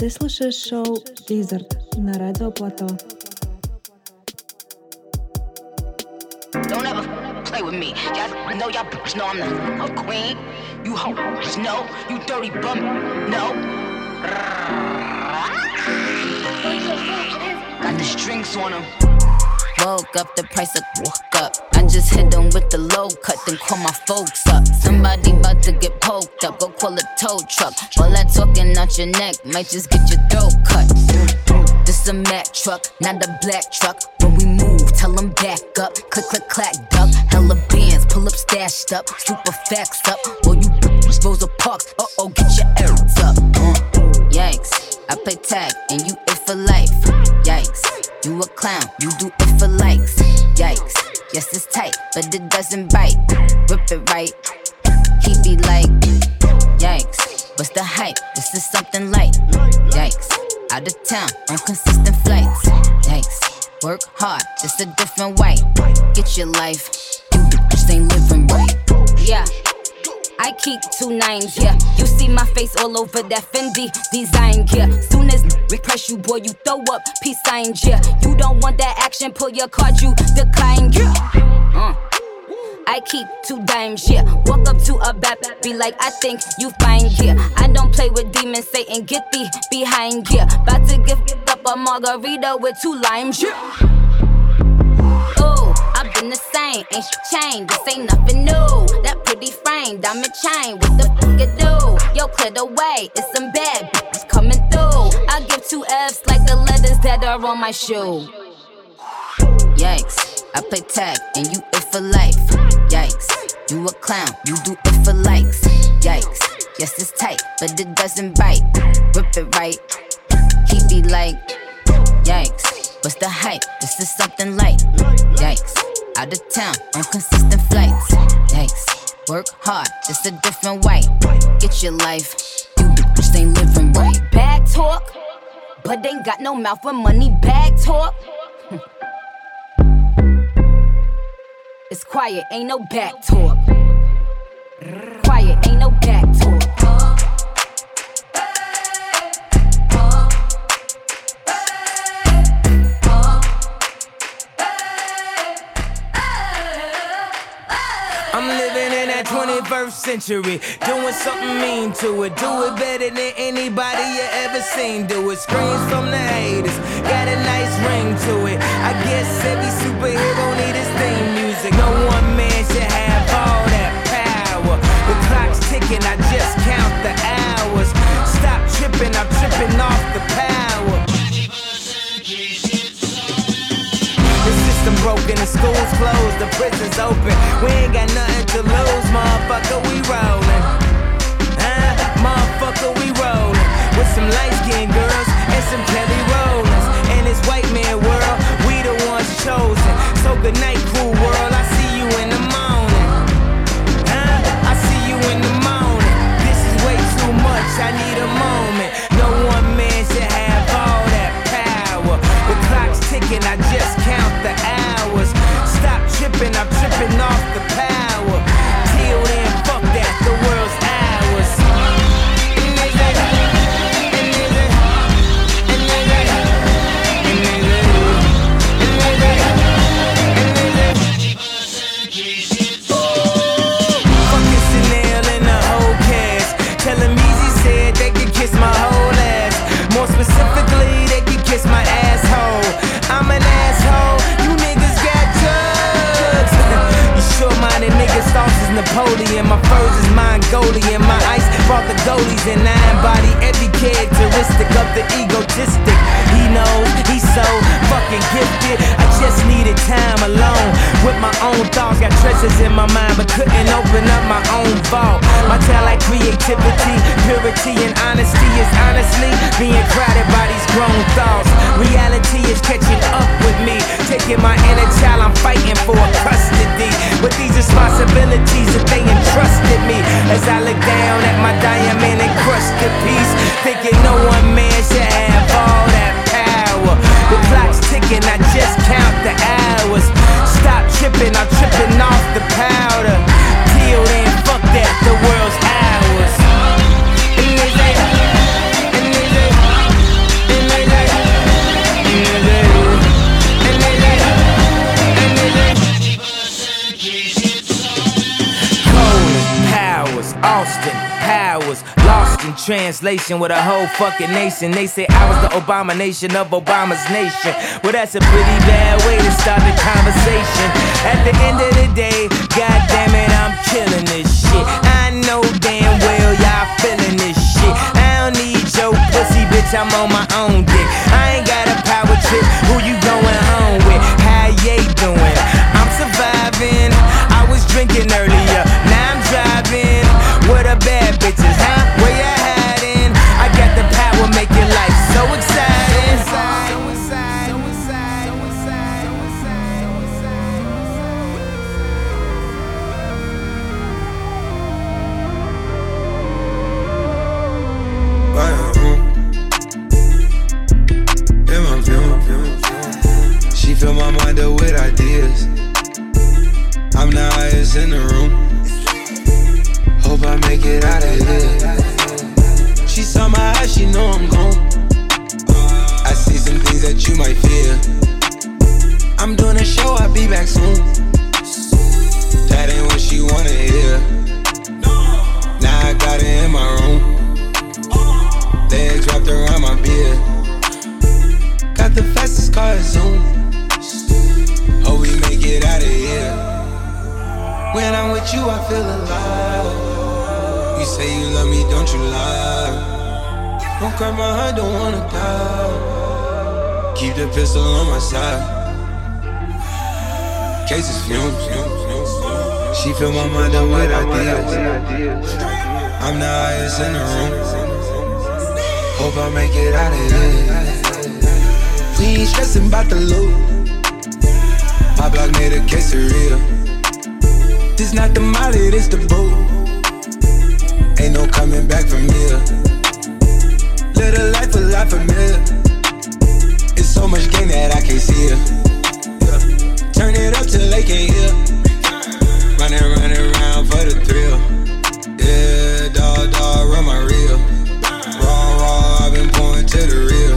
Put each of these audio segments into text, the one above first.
Ты слушаешь шоу Lizard на Радио Плато. Don't ever play with me. Y'all know y'all bitch know I'm the queen. You hoes know you dirty bum. No. Got the strings on them. Woke up, the price of woke up. Just hit them with the low cut, then call my folks up. Somebody about to get poked up, go call a tow truck. All that talking out your neck might just get your throat cut. This a Mack truck, not a black truck. When we move, tell them back up. Click, click, clack, duck. Hella bands, pull up stashed up. Super facts up. Or you Rosa Parks, uh oh, get your errands up. Yikes, I play tag and you it for life. Yikes, you a clown, you do it for likes. Yikes, yes it's tight, but it doesn't bite. Rip it right, he be like, yikes, what's the hype? This is something light. Yikes, out of town on consistent flights. Yikes, work hard, just a different way. Get your life, you just ain't living right. Yeah. I keep two nines, yeah. You see my face all over that Fendi design, yeah. Soon as we press you, boy, you throw up peace signs, yeah. You don't want that action, pull your card, you decline, yeah. Uh. I keep two dimes, yeah. Walk up to a bat, be like, I think you fine, yeah. I don't play with demons, Satan, get thee behind, yeah. About to gift up a margarita with two limes, yeah. Ooh, I've been the same, ain't changed? This ain't nothing new. Pretty frame, diamond chain, what the fuck it do? Yo, clear the way, it's some bad bitches coming through. I give two F's like the letters that are on my shoe. Yikes, I play tag and you it for life. Yikes, you a clown, you do it for likes. Yikes, yes it's tight, but it doesn't bite. Rip it right, he be like, yikes, what's the hype? This is something light. Yikes, out of town on consistent flights. Yikes, work hard, just a different way. Get your life, you just ain't living right. Bag talk, but they ain't got no mouth for money. Bag talk. It's quiet, ain't no back talk. That 21st century, doing something mean to it. Do it better than anybody you ever seen. Do it. Screams from the haters, got a nice ring to it. I guess every superhero need his theme music. No one man should have all that power. The clock's ticking, I just count the hours. Stop tripping, I'm tripping off the power. The system broken, the school's closed, the prison's open. We ain't got nothing to lose, motherfucker, we rollin'. Napoleon. My furs is Mongolian. My ice brought the goalies and I embody every characteristic of the egotistic. He knows he's so fucking gifted. I just needed time alone with my own thoughts. Got treasures in my mind, but couldn't open up my own vault. My talent, creativity, purity, and honesty is honestly being crowded by grown thoughts. Reality is catching up with me, taking my inner child. I'm fighting for custody with these responsibilities that they entrusted me. As I look down at my diamond encrusted piece, thinking no one man should have all that power. The clock's ticking, I just count the hours. Stop tripping, I'm translation with a whole fucking nation. They say I was the abomination of Obama's nation. Well, that's a pretty bad way to start the conversation. At the end of the day, god damn it, I'm killing this shit. I know damn well y'all feeling this shit. I don't need your pussy, bitch, I'm on my own dick. I ain't got a power trip, who you going home with? How you doing? I'm surviving. I was drinking earlier, pistol on my side. Cases fumes. She fill my mind up with ideas. I'm the highest in the room. Hope I make it out of here. We ain't stressing about the loot. My block made a quesadilla. This not the molly, this the boot. Ain't no coming back from here. A life a lot familiar. It's so much game that I can't see it. Yeah. Turn it up till they can't hear. Running, running around for the thrill. Yeah, dog, dog, run my reel. Raw, raw, I've been pouring to the real.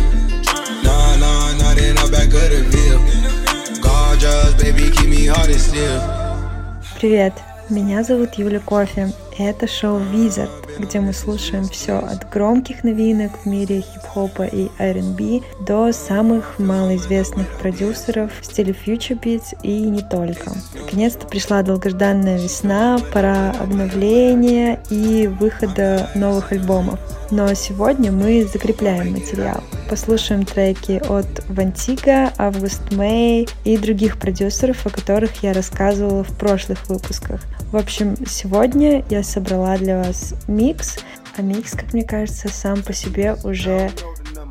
Nah, nah, nah, then I'm back of the veil. Gorgeous, baby, keep me hard and still. Привет, меня зовут Юля Кофе, и это шоу Wizard, где мы слушаем все от громких новинок в мире хип-хопа и R&B до самых малоизвестных продюсеров в стиле Future Beats и не только. Наконец-то пришла долгожданная весна, пора обновления и выхода новых альбомов. Но сегодня мы закрепляем материал. Послушаем треки от Вантига, Август Мэй и других продюсеров, о которых я рассказывала в прошлых выпусках. В общем, сегодня я собрала для вас микс, а микс, как мне кажется, сам по себе уже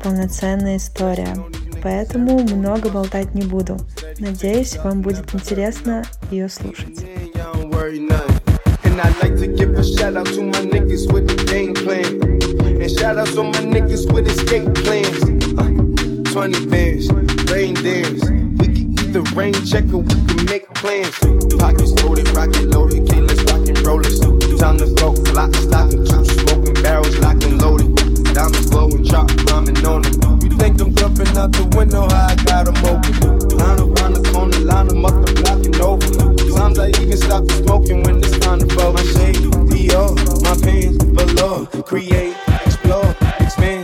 полноценная история. Поэтому много болтать не буду. Надеюсь, вам будет интересно ее слушать. And I'd like to give a shout out to my niggas with the game plan. And shout out to my niggas with escape plans. Uh, 20 bands, reindeers. We can either rain check or we can make plans. Pockets loaded, rocket loaded, okay, let's rock and roll it. Time to go, lock, stock, and two smoking barrels locked and loaded. Diamonds glowing, chop, climbing on them. You think I'm jumping out the window, I got 'em open. Line around the corner, line 'em up the block and over. Sometimes I even stop the smoking when it's time to blow. My shade, Dior, my pants below. Create, explore, expand,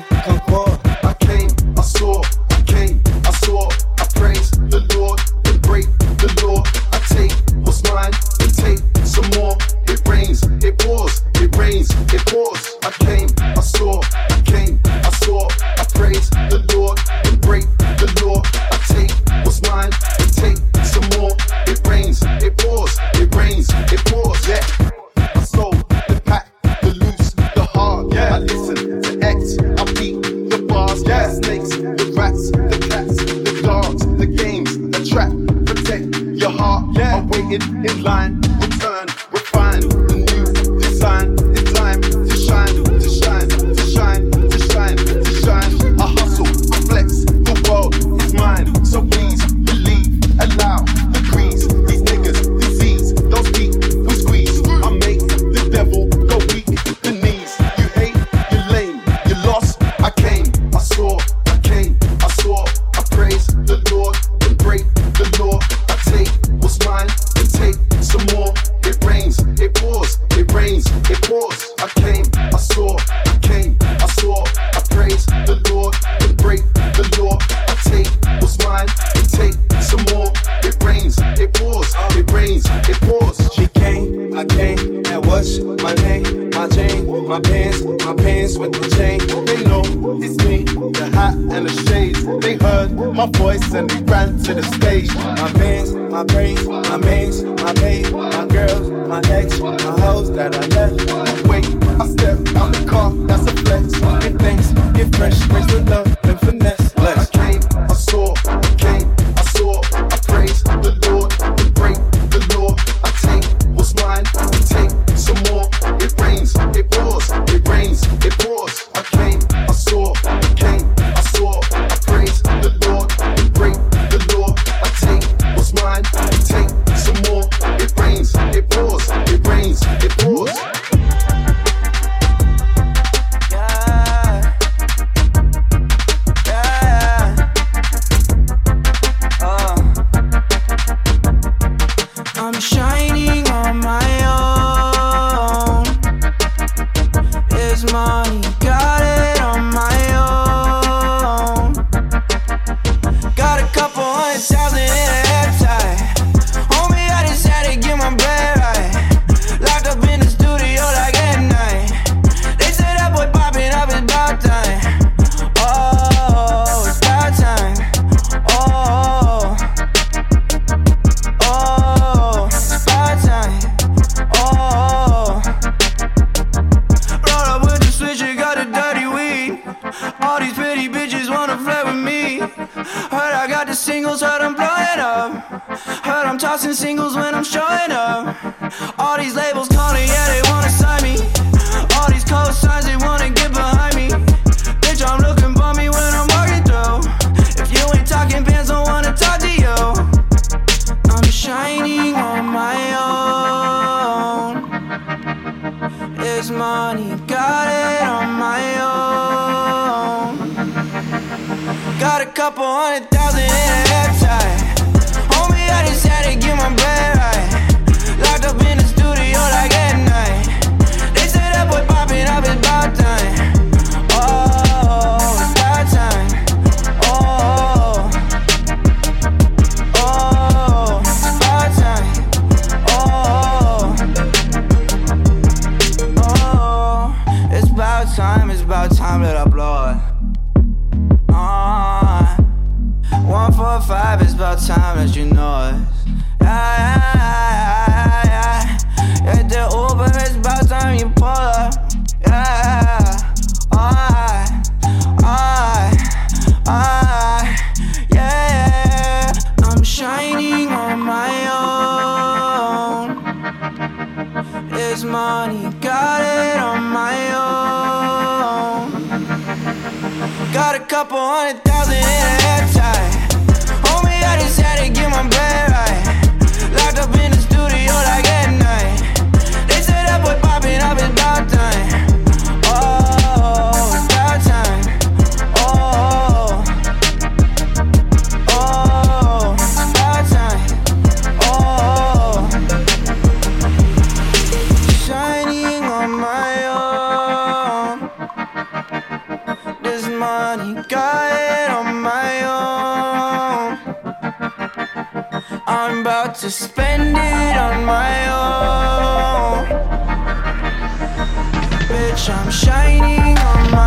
know me, the hat and the shades. They heard my voice and they ran to the stage. My bands, my brains, my mains, my babe, my girls, my ex, my hoes that I left. Wait, I step out the car, that's a flex. Get thanks, get fresh, raise the love pretty bitches wanna flirt with me. Heard I got the singles, heard I'm blowing up. Heard I'm tossing singles when I'm showing up. All these labels calling, yeah, they wanna sign me. All these cosigns, they wanna get behind me. Bitch, I'm looking bummy when I'm walking through. If you ain't talking pants, don't wanna talk to you. I'm shining on my own. There's money, A couple that you know it. Yeah, yeah, yeah, yeah. Hit the Uber, it's about time you pull up. Yeah, alright, alright, alright, yeah. I'm shining on my own. It's money, got it on my own. Got a couple hundred thousand in a hair tie. I just had to get my bread right. Locked up in the studio like night. They say that boy popping up, time. Spend it on my own. Bitch, I'm shining on my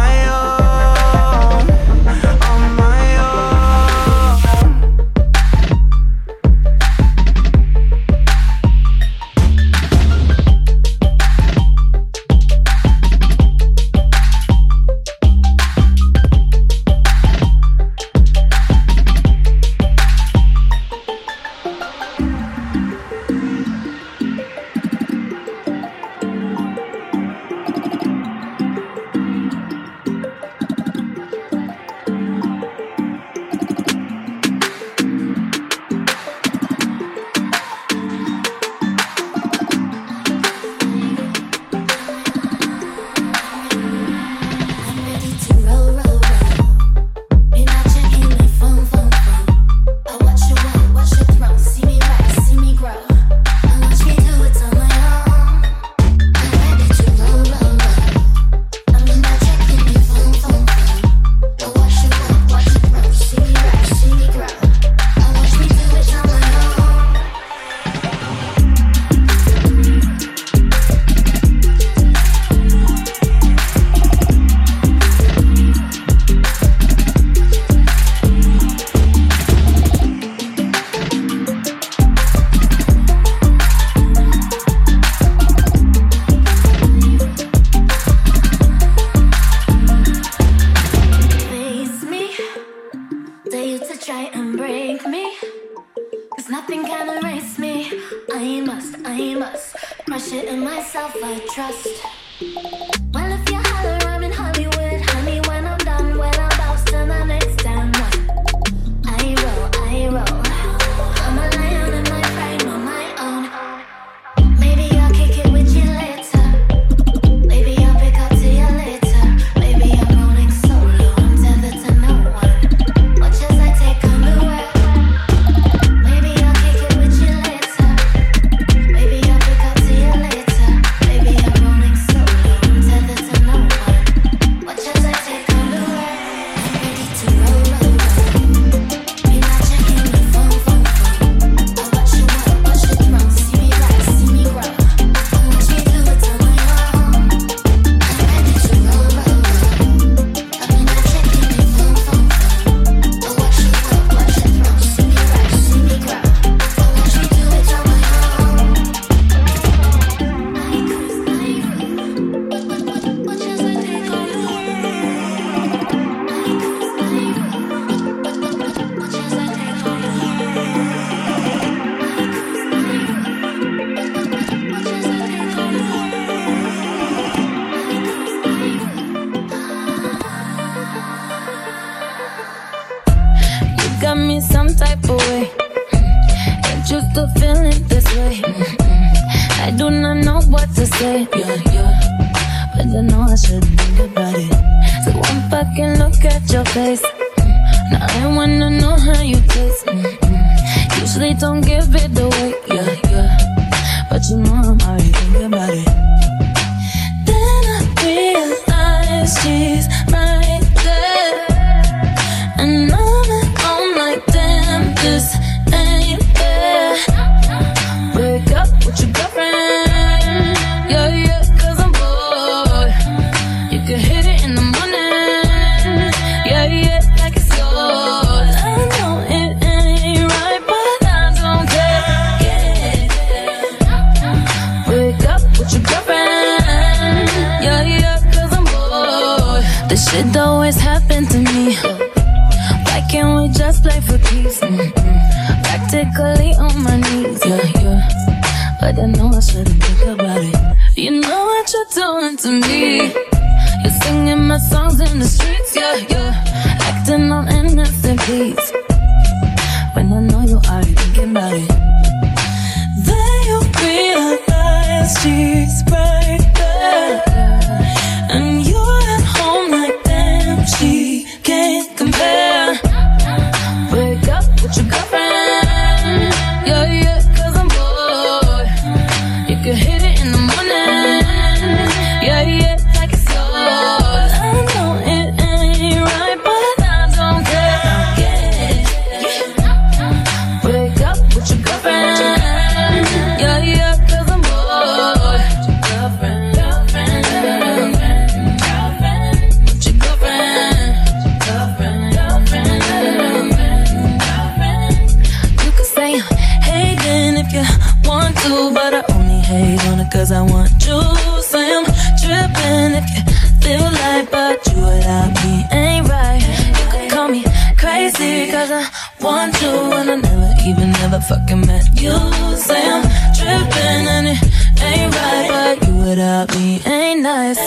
I want to, and I never even ever fucking met you. Say I'm tripping and it ain't right, but you without me ain't nice.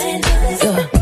Yeah.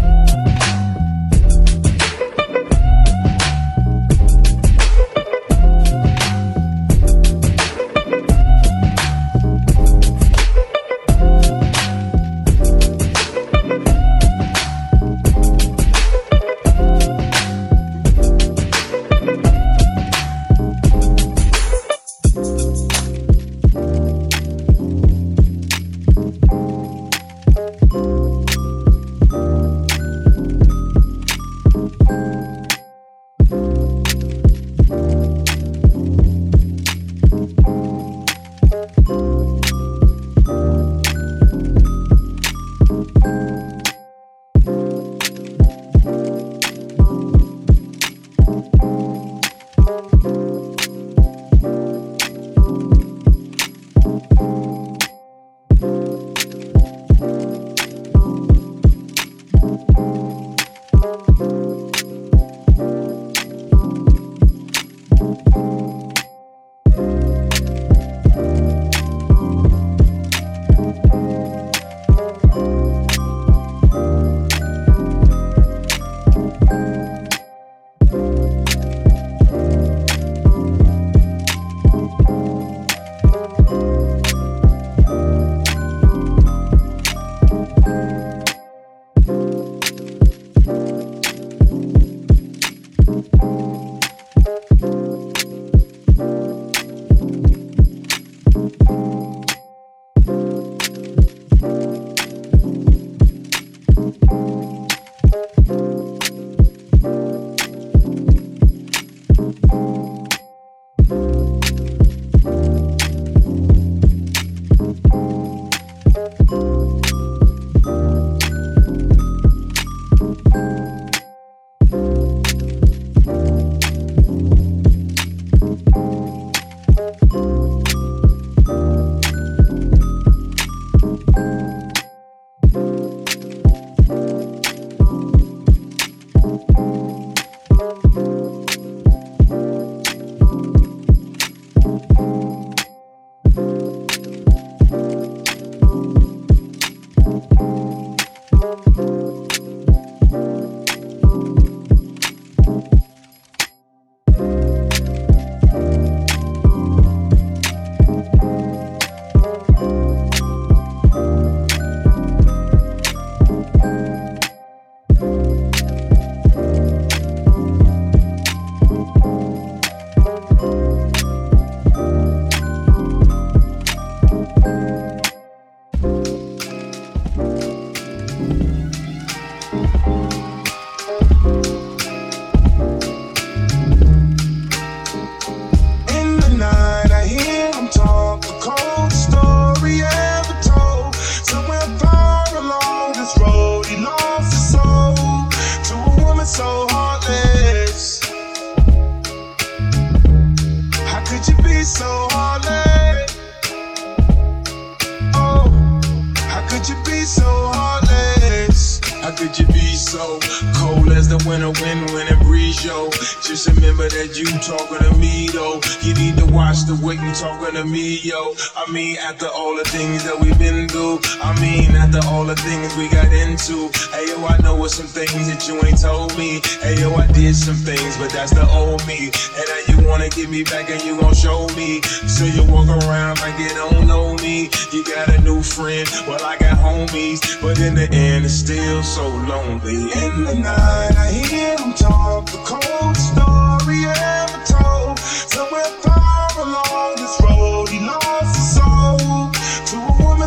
Mean, after all the things that we've been through, I mean, after all the things we got into. Hey, yo, I know some things that you ain't told me. Hey, yo, I did some things, but that's the old me. And now you wanna get me back and you gon' show me. So you walk around like you don't know me. You got a new friend, well, I got homies. But in the end, it's still so lonely. In the night, I hear them talk the cold story ever told. Somewhere far along this road,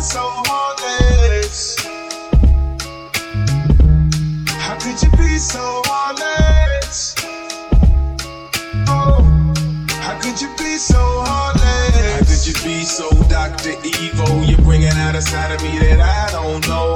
so heartless. How could you be so heartless? Oh, how could you be so heartless? How could you be so Dr. Evil? You're bringing out a side of me that I don't know.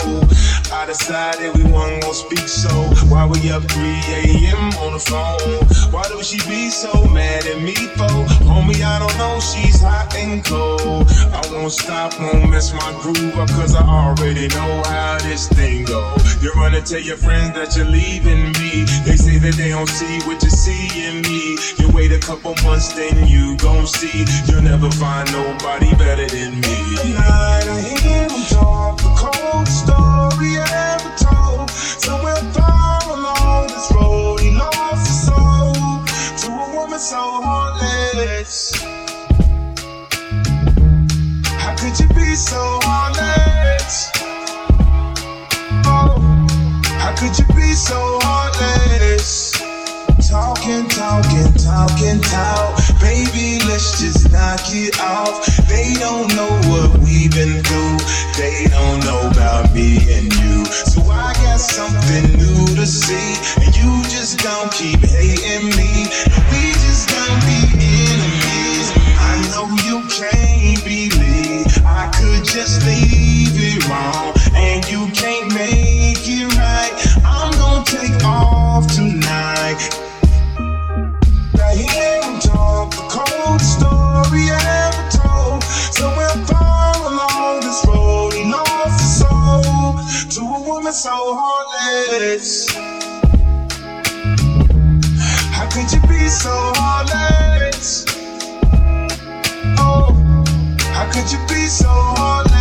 I decided we gonna speak, so why we up 3 a.m. on the phone? Why do she be so mad at me for? Homie, I don't know, she's hot and cold. I won't stop, won't mess my groove up, cause I already know how this thing go. You're gonna tell your friends that you're leaving me. They say that they don't see what you see in me. You wait a couple months, then you gon' see. You'll never find nobody better than me. night I hear him talk the cold story ever told. Somewhere far along this road, he lost his soul to a woman so heartless. How could you be so heartless? Oh, how could you be so heartless? Talking, talking, talking, talk. Baby, let's just knock it off. They don't know what we've been through. They don't know about me and you. So I got something new to see. And you just don't keep hating me. We just don't be enemies. I know you can't believe I could just leave it wrong. And you can't make it right. I'm gonna take off tonight. The cold story ever told. Somewhere far along this road, he lost his soul to a woman so heartless. How could you be so heartless? Oh, how could you be so heartless?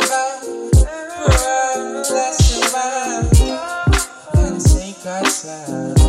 For a lesson and take our time.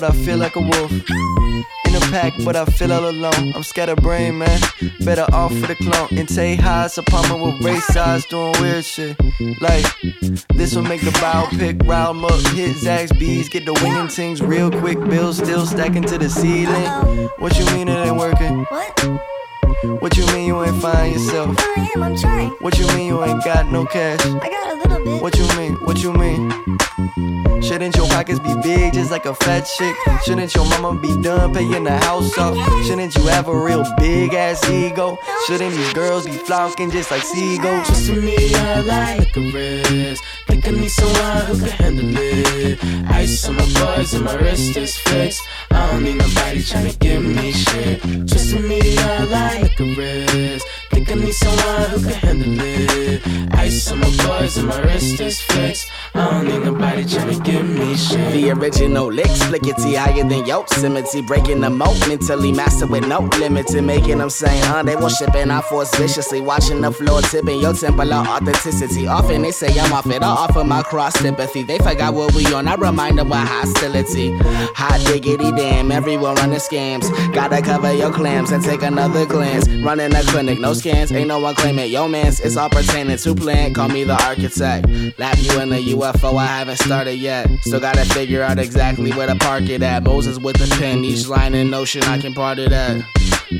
But I feel like a wolf. In a pack, but I feel all alone. I'm scatterbrained, man. Better off for the clone. In Tay Highs, apartment with race eyes, doing weird shit. Like, this will make the biopic round up, hit Zaxby's, bees, get the winging things real quick. Bills still stacking to the ceiling. What you mean it ain't working? What? What you mean you ain't find yourself? I am, I'm trying. What you mean you ain't got no cash? I got a little bit. What you mean? What you mean? Shouldn't your pockets be big just like a fat chick? Shouldn't your mama be done paying the house off? Shouldn't you have a real big ass ego? Shouldn't these girls be flocking just like seagulls? Just to me, I like a rest. Think I need someone who can handle it. Ice on my bars and my wrist is fixed. I don't need nobody trying to give me shit. Just to me, I like a rest. Think I need someone who can handle it. Ice on my bars and my wrist is fixed. I don't need nobody tryna give me shit. The original licks, flickety higher than Yosemite. Breaking the moat, mentally master with no limit to making them say, huh, they will shipping our force viciously. Watching the floor tipping your temple of authenticity. Often they say I'm off it, I offer my cross sympathy. They forgot what we on, I remind them what hostility. Hot diggity damn, everyone running scams. Gotta cover your clams and take another glance. Running a clinic, no scans, ain't no one claiming. Yo, mans, it's all pertaining to plan. Call me the architect. Lap you in the UFO, I haven't started yet. Still gotta figure out exactly where to park it at. Moses with the pen, each line in ocean, I can part it at.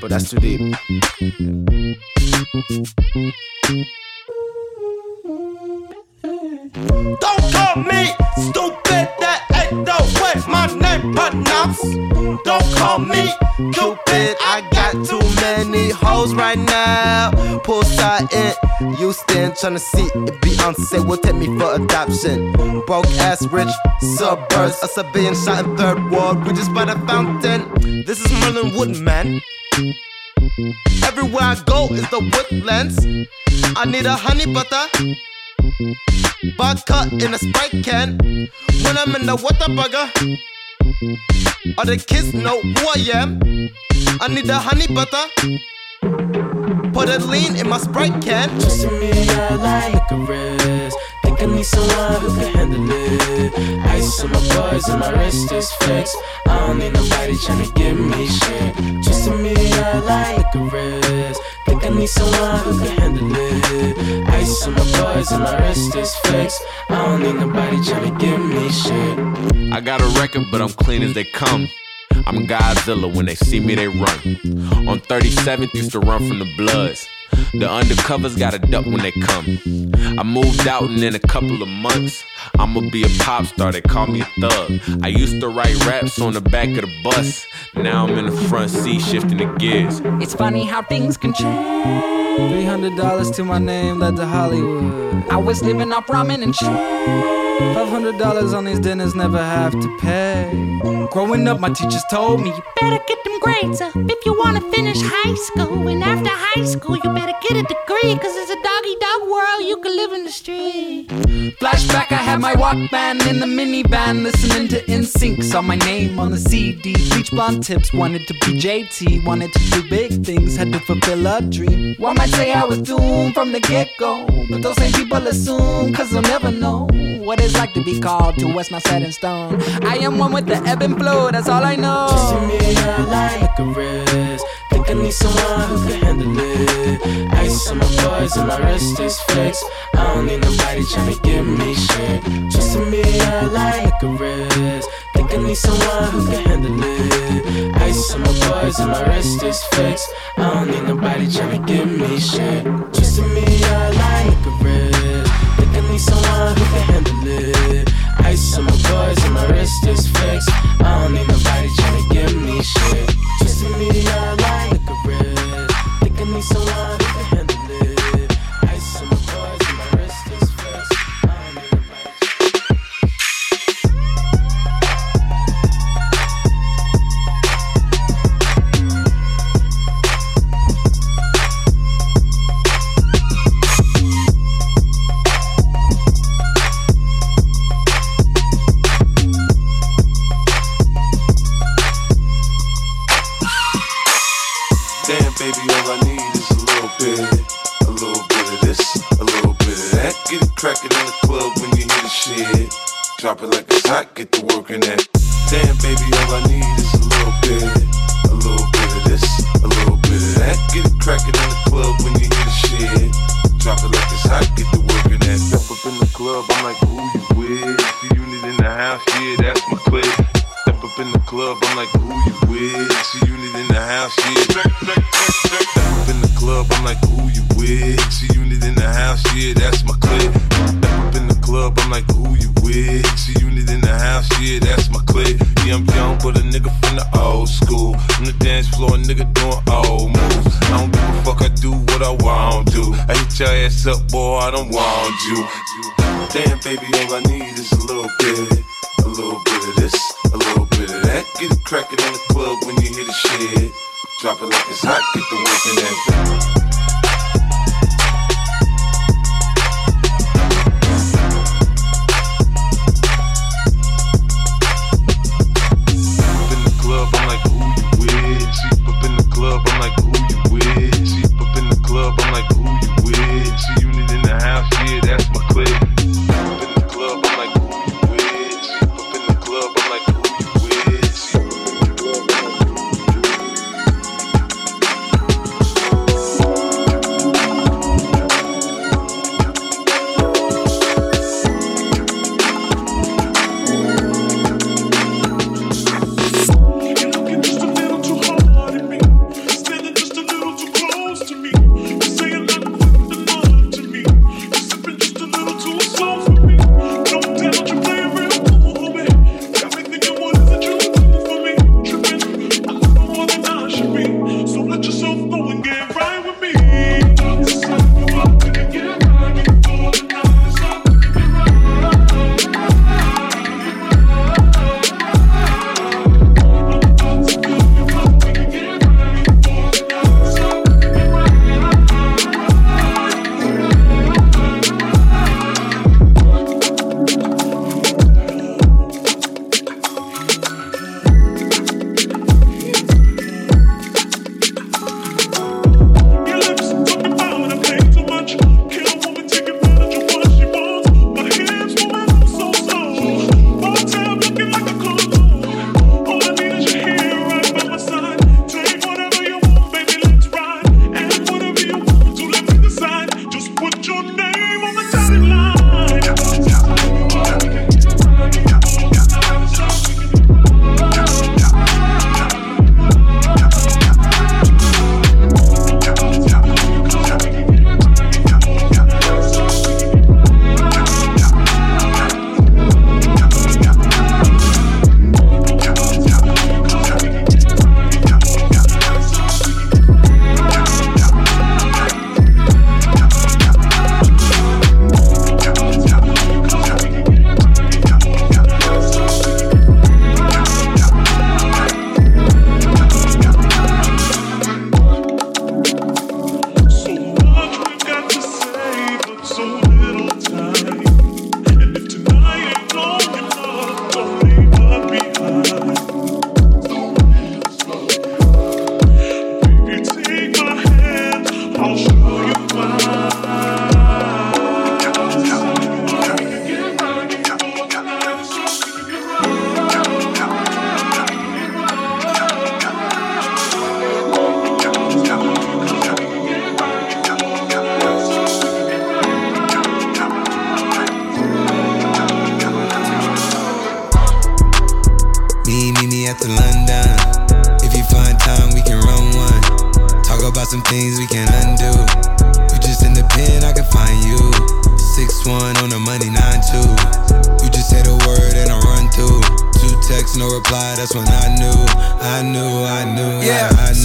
But that's too deep. Don't call me stupid, that ain't my name pronounced. Don't call me Cupid, I got too many hoes right now. Poolside in Houston, tryna see if Beyonce will take me for adoption. Broke ass rich suburbs, a civilian shot in third world, we just by the fountain. This is Merlin Woodman. Everywhere I go is the woodlands. I need a honey butter. Vodka in a Sprite can. When I'm in the water burger. All the kids know who I am. I need a honey butter. Put a lean in my Sprite can. To me, I like a. Think I need someone who can handle it. Ice on my bars and my wrist is fixed. I don't need nobody tryna give me shit. To me, I like rest. Think I need someone who can handle it. Ice on my bars and my wrist is fixed. I don't need nobody tryna give me shit. I got a record, but I'm clean as they come. I'm Godzilla, when they see me, they run. On 37th, used to run from the Bloods. The undercovers gotta duck when they come. I moved out, and in a couple of months, I'ma be a pop star. They call me a thug. I used to write raps on the back of the bus. Now I'm in the front seat, shifting the gears. It's funny how things can change. Three hundred dollars to my name led to Hollywood. I was living off ramen and shit. Five hundred dollars on these dinners never have to pay. Growing up, my teachers told me you better get them grades up if you wanna finish high school. And after high school, you better get a degree, cause it's a doggy dog world, you can live in the street. Flashback, I had my Walkman in the minivan, listening to NSYNC. Saw my name on the CD. Bleach blonde tips, wanted to be JT, wanted to do big things, had to fulfill a dream. One might say I was doomed from the get go, but those same people assume, cause they'll never know what it's like to be called to what's not set in stone. I am one with the ebb and flow, that's all I know. Think I need someone who can handle it. Ice on my bars and my wrist is fixed. I don't need nobody tryna give me shit. Just to me, I like a rest. Think I need someone who can handle it. Ice on my bars and my wrist is fixed. I don't need nobody tryna give me shit. Just to me, I like a rest. Think I need someone who can handle it. Ice on my bars and my wrist is fixed. I don't need nobody tryna give me shit. Just to me, I like a rest. Think I need someone who can baby, all I need is a little bit. A little bit of this, a little bit of that. Get it crackin' in the club when you hear the shit. Drop it like it's hot, get to work in that. Damn, baby, all I need is a little bit. A little bit of this, a little bit of that. Get it crackin' in the club when you hear the shit. Drop it like it's hot, get to work in that. Step up in the club, I'm like, who you with? The unit in the house, yeah, that's my clique. Step up in the club, I'm like, who you with? G-Unit in the house, yeah. Club, I'm like, who you with? G-Unit in the house, yeah, that's my. Step up in the club, I'm like, who you with? G-Unit in the house, yeah, that's my clique. Yeah, I'm young, but a nigga from the old school. On the dance floor, a nigga doing old moves. I don't give a fuck, I do what I want to. I hit your ass up, boy, I don't want you. Damn, baby, all I need is a little bit. A little bit of this, a little bit of that. Get it crackin' in the club when you hear the shit. Drop it like it's hot, get the work in that. in the club, I'm like, who you with? Sheep up in the club, I'm like, who you with? Up in the club, I'm like, who you with? G-Unit in the house, yeah, that's my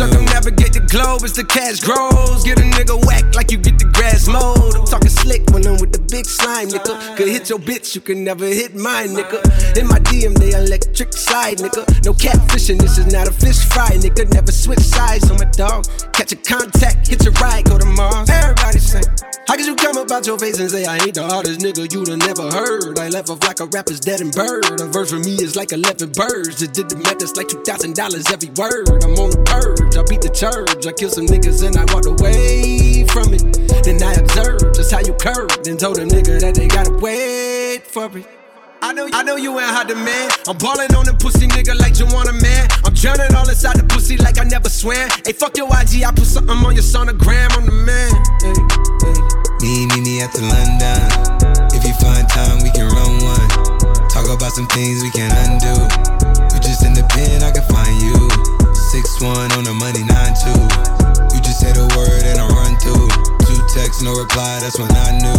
circumnavigate the globe as the cash grows. Get a nigga whack like you get the grass mowed. I'm talking slick when I'm with the big slime, nigga. Could hit your bitch, you can never hit mine, nigga. In my DM, they electric slide, nigga. No catfishing, this is not a fish fry, nigga. Never switch sides on my dog. Catch a contact, hit your ride, go to Mars. Everybody sing. How could you come about your face and say I ain't the hardest nigga you'd have never heard? I left off like a rapper's dead and bird. A verse for me is like 11 birds. Just did the math, that's like $2,000 every word. I'm on the purge, I beat the church. I kill some niggas and I walked away from it. Then I observed just how you curved and told a nigga that they gotta wait for it. I know, I know you ain't hot man. I'm ballin' on the pussy nigga like you man. I'm drowning all inside the pussy like I never swam. Hey, fuck your IG, I put something on your sonogram. I'm the man. Hey, hey. Me, me, me at the London. If you find time, we can run one. Talk about some things we can undo. You just in the pen, I can find you. Six one on the money, nine two. You just say the word and I run through. Two texts, no reply. That's when I knew,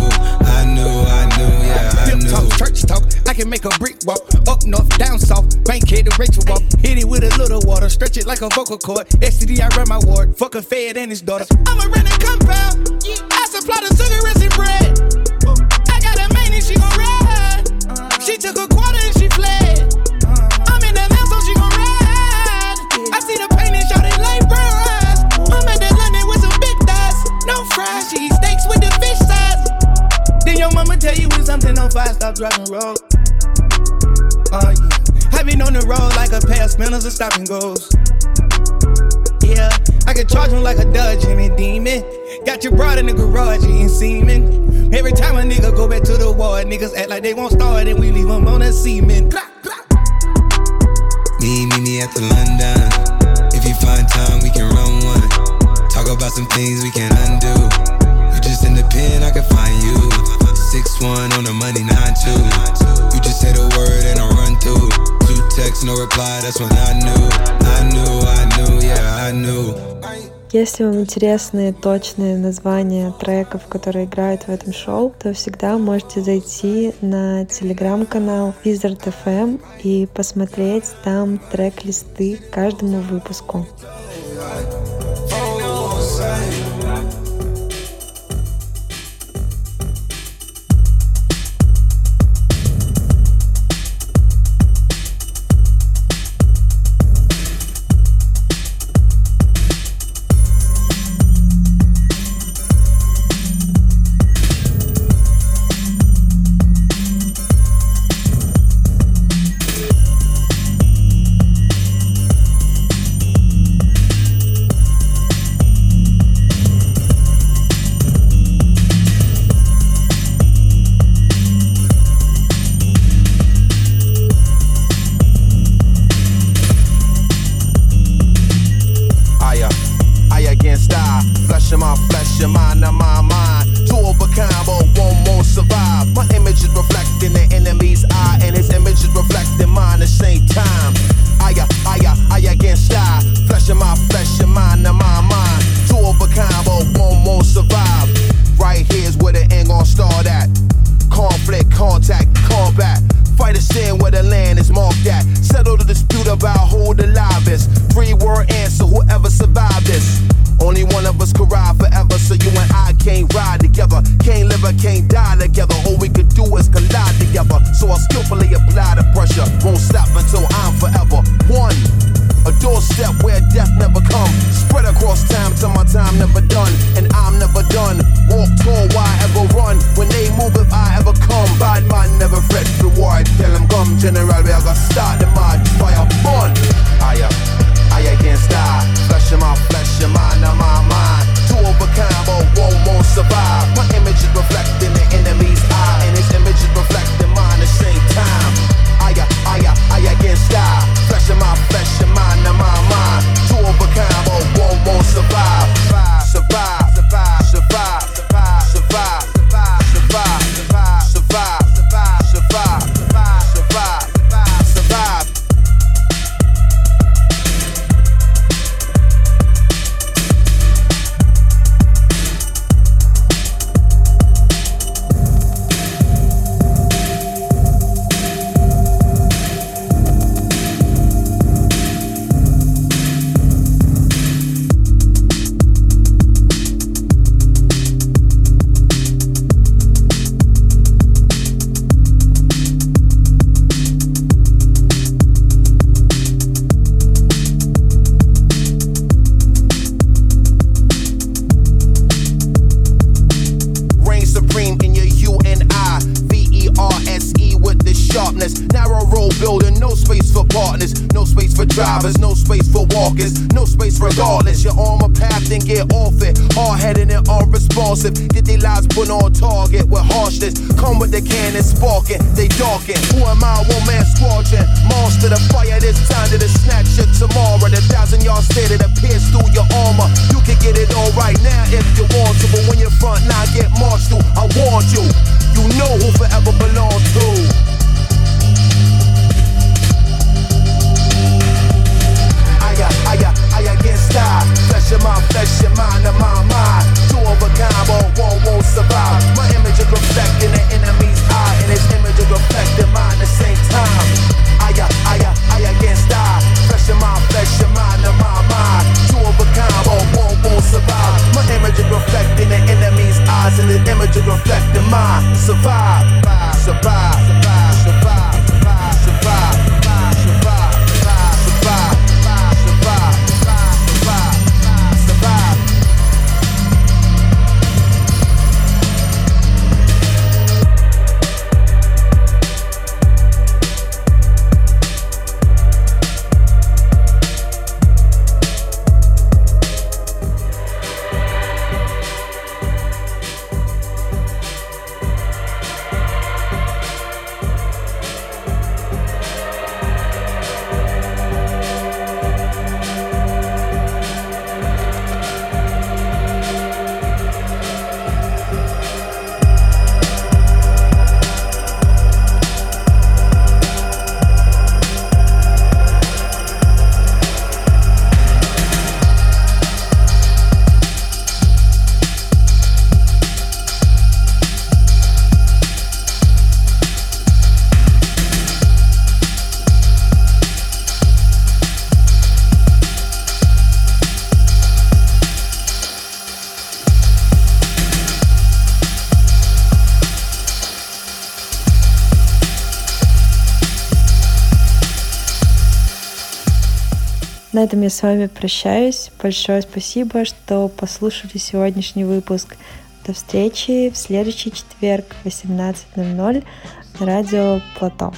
I knew, I knew, yeah, I knew. talk, church talk, I can make a brick walk. Up north, down south, Bankhead to Rachel walk. Hit it with a little water, stretch it like a vocal cord. STD, I run my ward. Fuck a fed and his daughter. I'ma rent a compound. I supply the sugar and bread. I got a main and she gon' ride. She took a quarter driving road. Oh yeah. I been on the road like a pair of spinners and stop and goes. Yeah, I can charge him like a Dodge and a demon. Got your broad in the garage eating semen. Every time a nigga go back to the war, niggas act like they won't start and we leave them on a semen. Me, me, me at the London. If you find time, we can run one. Talk about some things we can undo. You just in the pen, I can find you. Six one on the money, nine two. You just say the word and I run through. Two texts, no reply. That's when I knew, I knew, I knew, yeah, I knew. Если вам интересны точные названия треков, которые играют в этом шоу, то всегда можете зайти на телеграм-канал Wizard FM и посмотреть там трек-листы к каждому выпуску. I, На этом я с вами прощаюсь. Большое спасибо, что послушали сегодняшний выпуск. До встречи в следующий четверг в 18.00 на радио Платон.